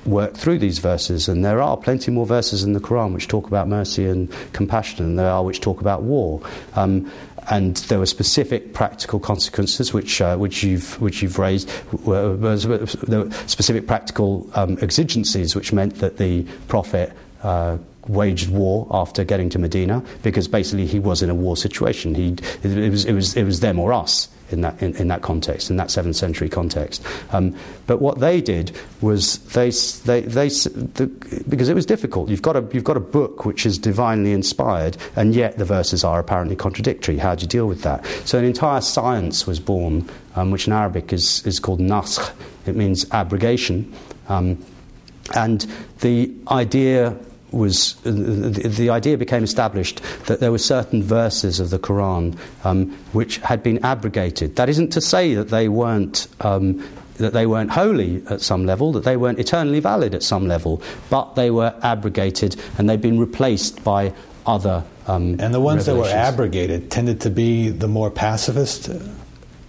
work through these verses, and there are plenty more verses in the Quran which talk about mercy and compassion, and there are which talk about war. Um, and there were specific practical consequences which, uh, which, you've, which you've raised. There were specific practical um, exigencies which meant that the Prophet uh, waged war after getting to Medina because basically he was in a war situation. He, it, was, it, was, it was them or us in that, in, in that context, in that 7th century context. Um, but what they did was they, they, they the, because it was difficult. You've got, a, you've got a book which is divinely inspired, and yet the verses are apparently contradictory. How do you deal with that? So an entire science was born, um, which in Arabic is, is called naskh. It means abrogation. Um, and the idea was the, the, idea became established that there were certain verses of the Quran um, which had been abrogated. That isn't to say that they weren't. Um, that they weren't holy at some level, that they weren't eternally valid at some level, but they were abrogated and they've been replaced by other. Um, and the ones that were abrogated tended to be the more pacifist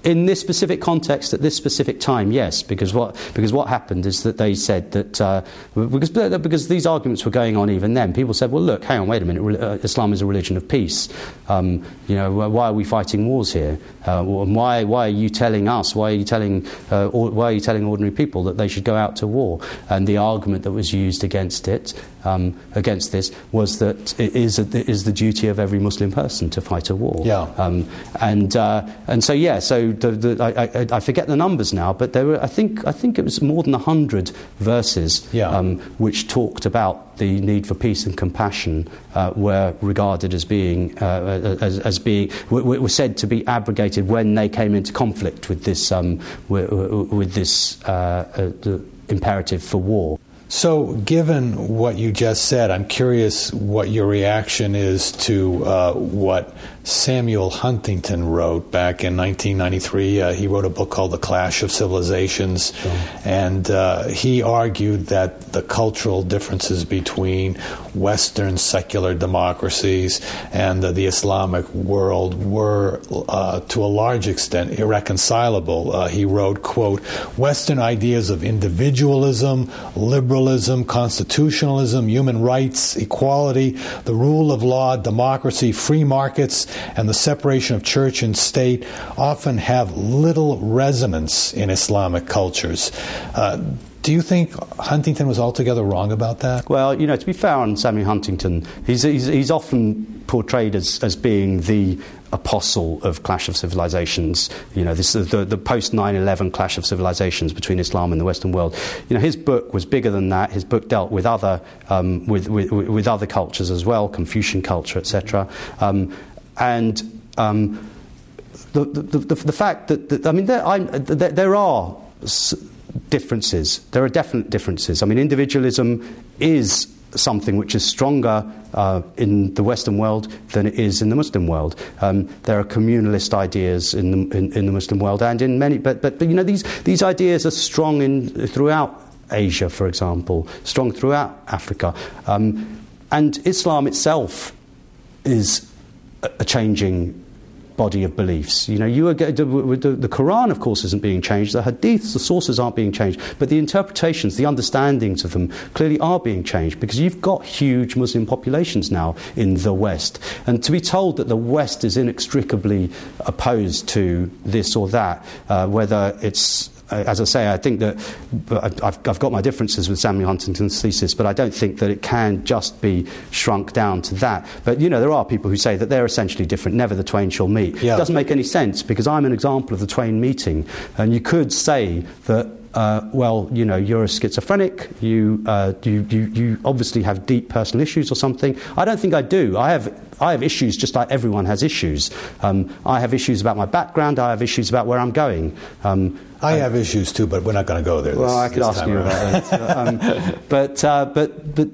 in this specific context, at this specific time, yes, because what, because what happened is that they said that, uh, because, because these arguments were going on even then, people said, well, look, hang on, wait a minute, uh, Islam is a religion of peace. Um, you know, why are we fighting wars here? Uh, why, why are you telling us, why are you telling, uh, or, why are you telling ordinary people that they should go out to war? And the argument that was used against it, um, against this, was that it is, a, it is the duty of every Muslim person to fight a war. Yeah. Um, and, uh, and so, yeah, so the, the, I, I, forget the numbers now, but there were, I think, I think it was more than 100 verses yeah. um, which talked about the need for peace and compassion uh, were regarded as being, uh, as, as, being were, were, said to be abrogated when they came into conflict with this, um, with, with, this uh, uh imperative for war. So, given what you just said, I'm curious what your reaction is to uh, what Samuel Huntington wrote back in 1993. Uh, he wrote a book called The Clash of Civilizations, sure. and uh, he argued that the cultural differences between Western secular democracies and the Islamic world were, uh, to a large extent, irreconcilable. Uh, he wrote, quote, Western ideas of individualism, liberalism, constitutionalism, human rights, equality, the rule of law, democracy, free markets, and the separation of church and state often have little resonance in Islamic cultures. Uh, do you think Huntington was altogether wrong about that? Well, you know, to be fair on Samuel Huntington, he's, he's, he's often portrayed as, as being the apostle of Clash of Civilizations. You know, this is the, the post 9 11 clash of civilizations between Islam and the Western world. You know, his book was bigger than that. His book dealt with other, um, with, with, with, other cultures as well, Confucian culture, etc. Um, and um, the, the, the, the, fact that, that I mean, there, there, there are differences. There are definite differences. I mean, individualism is something which is stronger uh, in the Western world than it is in the Muslim world. Um, there are communalist ideas in the, in, in, the Muslim world and in many, but, but, but you know, these, these ideas are strong in, throughout Asia, for example, strong throughout Africa. Um, and Islam itself is a changing body of beliefs. You know, you are, the, the, Quran, of course, isn't being changed. The hadiths, the sources aren't being changed, but the interpretations, the understandings of them, clearly are being changed because you've got huge Muslim populations now in the West, and to be told that the West is inextricably opposed to this or that, uh, whether it's as I say, I think that I've, I've, got my differences with Samuel Huntington's thesis, but I don't think that it can just be shrunk down to that. But, you know, there are people who say that they're essentially different, never the twain shall meet. Yeah. It doesn't make any sense because I'm an example of the twain meeting. And you could say that uh, well, you know, you're a schizophrenic, you, uh, you, you, you, obviously have deep personal issues or something. I don't think I do. I have, I have issues just like everyone has issues. Um, I have issues about my background, I have issues about where I'm going. Um, I have issues too, but we're not going to go there. Well, I could ask you about that. um, but, uh, but, but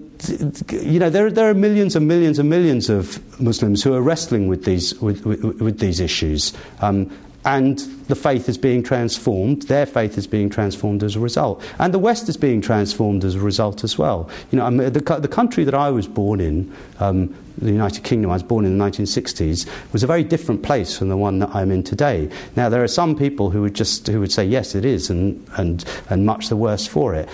you know, there, there are millions and millions and millions of Muslims who are wrestling with these, with, with, with these issues. Um, and the faith is being transformed. Their faith is being transformed as a result, and the West is being transformed as a result as well. You know, I mean, the, the country that I was born in, um, the United Kingdom, I was born in the 1960s, was a very different place from the one that I'm in today. Now, there are some people who would just who would say yes, it is, and and and much the worse for it.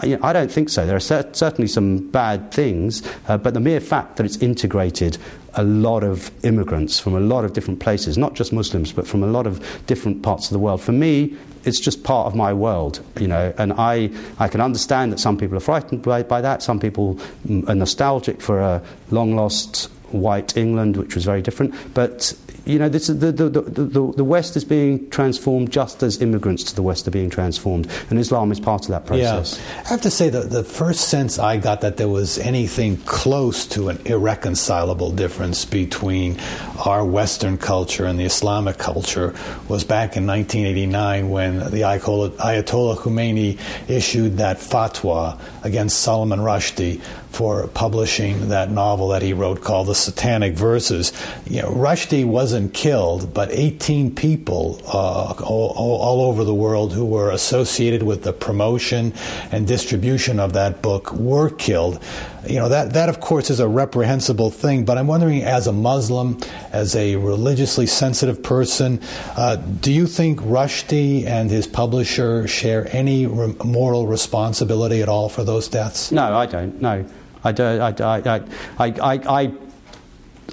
I don't think so. There are certainly some bad things, uh, but the mere fact that it's integrated a lot of immigrants from a lot of different places, not just Muslims, but from a lot of different parts of the world. For me, it's just part of my world, you know, and I, I can understand that some people are frightened by, by that, some people are nostalgic for a long lost white England, which was very different, but you know, this, the, the, the, the, West is being transformed just as immigrants to the West are being transformed, and Islam is part of that process. Yeah. I have to say that the first sense I got that there was anything close to an irreconcilable difference between our Western culture and the Islamic culture was back in 1989 when the Ayatollah Khomeini issued that fatwa against Salman Rushdie for publishing that novel that he wrote called The Satanic Verses. You know, Rushdie wasn't killed, but 18 people uh, all, all, over the world who were associated with the promotion and distribution of that book were killed. You know, that, that of course is a reprehensible thing, but I'm wondering as a Muslim, as a religiously sensitive person, uh, do you think Rushdie and his publisher share any re- moral responsibility at all for those deaths? No, I don't. No. I, do, I, I, I,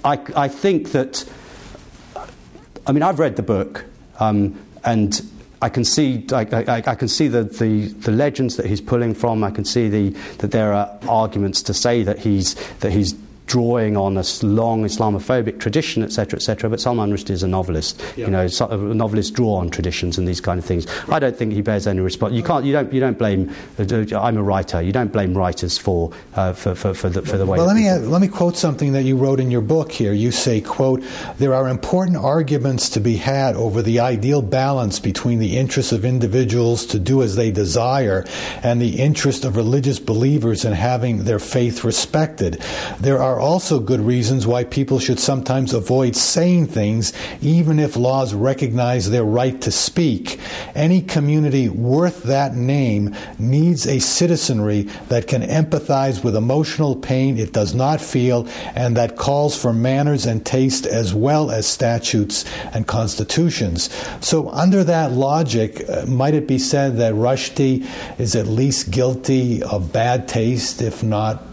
I, I, think that, I mean, I've read the book, um, and I can see, I, I, I, can see the, the, the, legends that he's pulling from. I can see the, that there are arguments to say that he's, that he's drawing on a long Islamophobic tradition, etc., etc. But Salman Rushdie is a novelist. Yeah. You know, novelists draw on traditions and these kind of things. I don't think he bears any response. You can't. You don't. You don't blame. Uh, I'm a writer. You don't blame writers for uh, for, for, for, the, for the way. Well, let me uh, let me quote something that you wrote in your book. Here, you say, "quote There are important arguments to be had over the ideal balance between the interests of individuals to do as they desire and the interest of religious believers in having their faith respected. There are." Are also good reasons why people should sometimes avoid saying things, even if laws recognize their right to speak. Any community worth that name needs a citizenry that can empathize with emotional pain it does not feel and that calls for manners and taste as well as statutes and constitutions. So, under that logic, uh, might it be said that Rushdie is at least guilty of bad taste, if not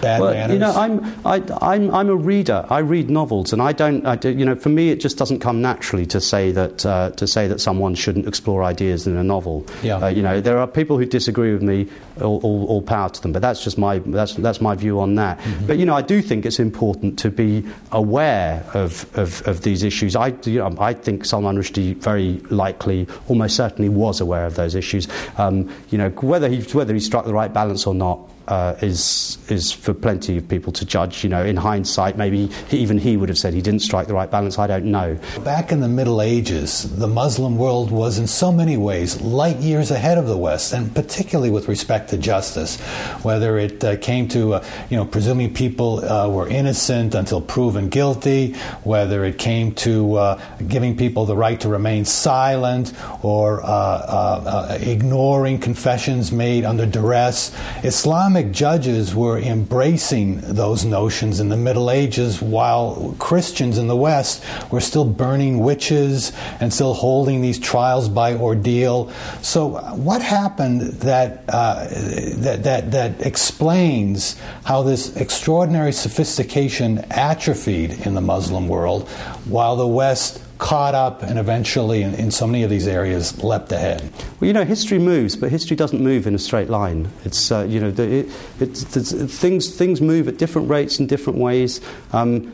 bad well, manners? You know, I'm, I, I'm, I'm a reader. I read novels, and I don't, I do, you know, for me, it just doesn't come naturally to say that, uh, to say that someone shouldn't explore ideas in a novel. Yeah. Uh, you know, there are people who disagree with me, all, all, all, power to them, but that's just my, that's, that's my view on that. Mm-hmm. But, you know, I do think it's important to be aware of, of, of these issues. I, you know, I think Salman Rushdie very likely, almost certainly was aware of those issues. Um, you know, whether he, whether he struck the right balance or not, uh, is is for plenty of people to judge. You know, in hindsight, maybe even he would have said he didn't strike the right balance. I don't know. Back in the Middle Ages, the Muslim world was in so many ways light years ahead of the West, and particularly with respect to justice. Whether it uh, came to uh, you know presuming people uh, were innocent until proven guilty, whether it came to uh, giving people the right to remain silent or uh, ignoring confessions made under duress, Islamic Islamic judges were embracing those notions in the Middle Ages, while Christians in the West were still burning witches and still holding these trials by ordeal. So, what happened that uh, that that that explains how this extraordinary sophistication atrophied in the Muslim world, while the West caught up and eventually, in, in, so many of these areas, leapt ahead? Well, you know, history moves, but history doesn't move in a straight line. It's, uh, you know, the, it, things, things move at different rates in different ways. Um,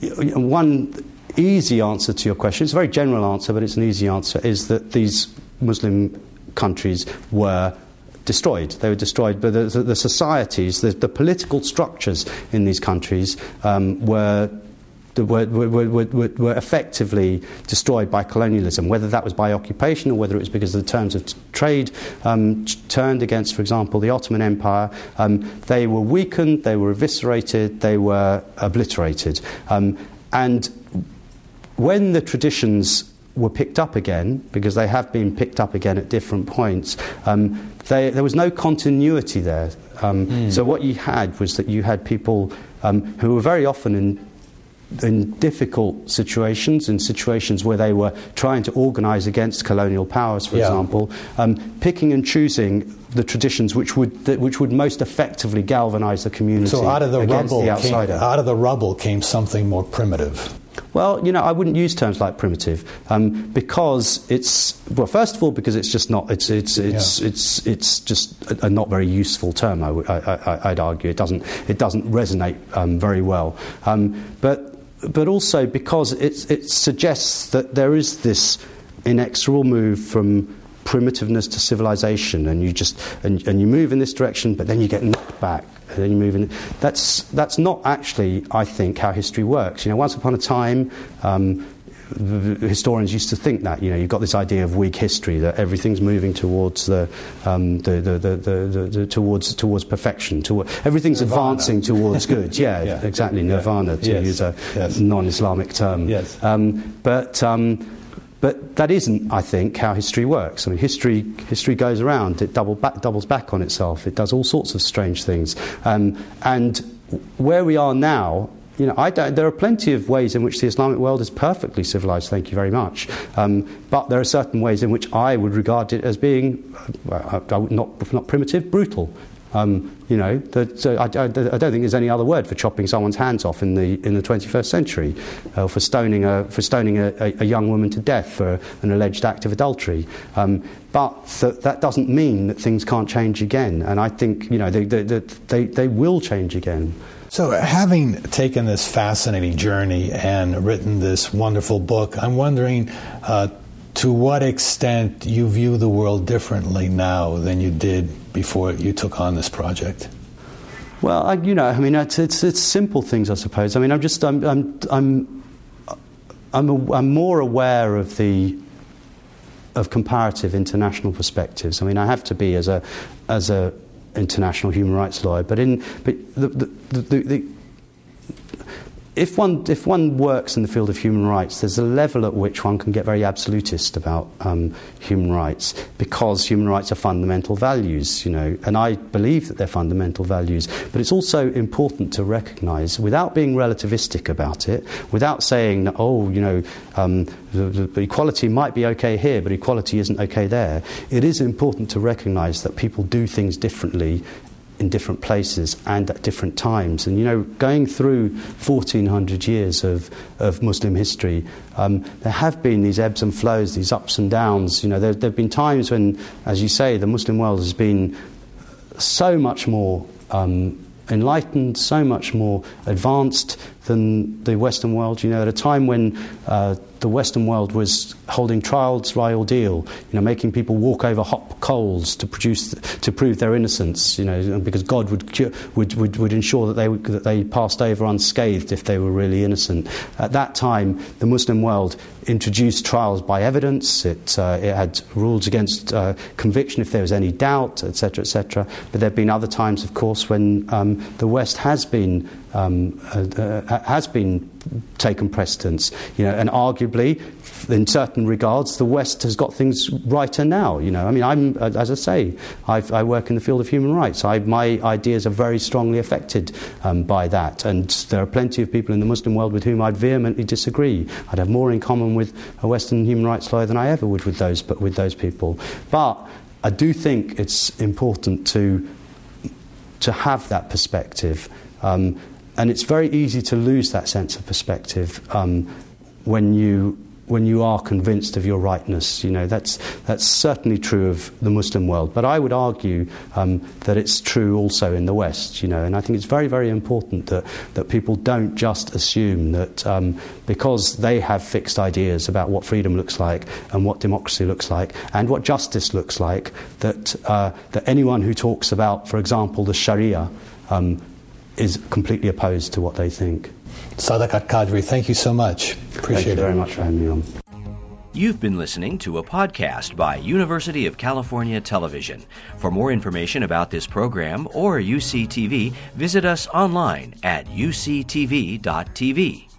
one easy answer to your question, it's a very general answer, but it's an easy answer, is that these Muslim countries were destroyed. They were destroyed, but the, the societies, the, the, political structures in these countries um, were were, were, were, were, effectively destroyed by colonialism, whether that was by occupation or whether it was because the terms of trade um, turned against, for example, the Ottoman Empire. Um, they were weakened, they were eviscerated, they were obliterated. Um, and when the traditions were picked up again, because they have been picked up again at different points, um, they, there was no continuity there. Um, mm. So what you had was that you had people um, who were very often in in difficult situations, in situations where they were trying to organise against colonial powers, for yeah. example, um, picking and choosing the traditions which would which would most effectively galvanise the community. So out of the rubble, the came, out of the rubble came something more primitive. Well, you know, I wouldn't use terms like primitive um, because it's well. First of all, because it's just not. It's it's it's yeah. it's it's just a, a, not very useful term. I, would argue it doesn't it doesn't resonate um, very well. Um, but but also because it, it suggests that there is this inexorable move from primitiveness to civilization, and you just and, and you move in this direction, but then you get knocked back, and then you move in. That's that's not actually, I think, how history works. You know, once upon a time. Um, historians used to think that you know you've got this idea of Whig history that everything's moving towards the, um, the, the, the, the, towards towards perfection toward, everything's nirvana. advancing towards good yeah, yeah. exactly nirvana to yes. use a yes. non-Islamic term yes. Um, but um, but that isn't, I think, how history works. I mean, history, history goes around, it double back, doubles back on itself, it does all sorts of strange things. Um, and where we are now you know, there are plenty of ways in which the Islamic world is perfectly civilized, thank you very much. Um, but there are certain ways in which I would regard it as being uh, uh not, not primitive, brutal. Um, you know, that, uh, I, I, I, don't think there's any other word for chopping someone's hands off in the, in the 21st century, uh, for stoning, a, for stoning a, a, young woman to death for an alleged act of adultery. Um, but th- that doesn't mean that things can't change again. And I think, you know, they, they, they, they will change again. So, having taken this fascinating journey and written this wonderful book, I'm wondering uh, to what extent you view the world differently now than you did before you took on this project. Well, I, you know, I mean, it's, it's, it's, simple things, I suppose. I mean, I'm just, I'm, I'm, I'm, I'm, a, I'm more aware of the of comparative international perspectives. I mean, I have to be as a as a international human rights lawyer, but in but the, the, the, the if one, if one works in the field of human rights, there's a level at which one can get very absolutist about um, human rights because human rights are fundamental values, you know, and I believe that they're fundamental values. But it's also important to recognise, without being relativistic about it, without saying, oh, you know, um, the, the equality might be okay here, but equality isn't okay there. It is important to recognise that people do things differently in different places and at different times. And you know, going through 1400 years of, of Muslim history, um, there have been these ebbs and flows, these ups and downs. You know, there, have been times when, as you say, the Muslim world has been so much more um, enlightened, so much more advanced than the Western world. You know, at a time when uh, the Western world was holding trials by ordeal, you know, making people walk over hot coals to produce to prove their innocence, you know, because God would cure, would, would, would ensure that they that they passed over unscathed if they were really innocent. At that time, the Muslim world introduced trials by evidence. It uh, it had rules against uh, conviction if there was any doubt, etc., etc. But there have been other times, of course, when um, the West has been um, uh, uh has been taken precedence. You know, and arguably, in certain regards, the West has got things righter now. You know, I mean, I'm as I say, I've, i work in the field of human rights. I, my ideas are very strongly affected um, by that, and there are plenty of people in the Muslim world with whom I'd vehemently disagree. I'd have more in common with a Western human rights lawyer than I ever would with those, but with those people. But I do think it's important to to have that perspective. Um, and it's very easy to lose that sense of perspective um, when you when you are convinced of your rightness. You know, that's, that's certainly true of the Muslim world. But I would argue um, that it's true also in the West, you know, and I think it's very, very important that, that people don't just assume that um, because they have fixed ideas about what freedom looks like and what democracy looks like and what justice looks like, that, uh, that anyone who talks about, for example, the Sharia um, is completely opposed to what they think. Sadakat Kadri, thank you so much. Appreciate thank you it. very much for having me on. You've been listening to a podcast by University of California Television. For more information about this program or UCTV, visit us online at uctv.tv.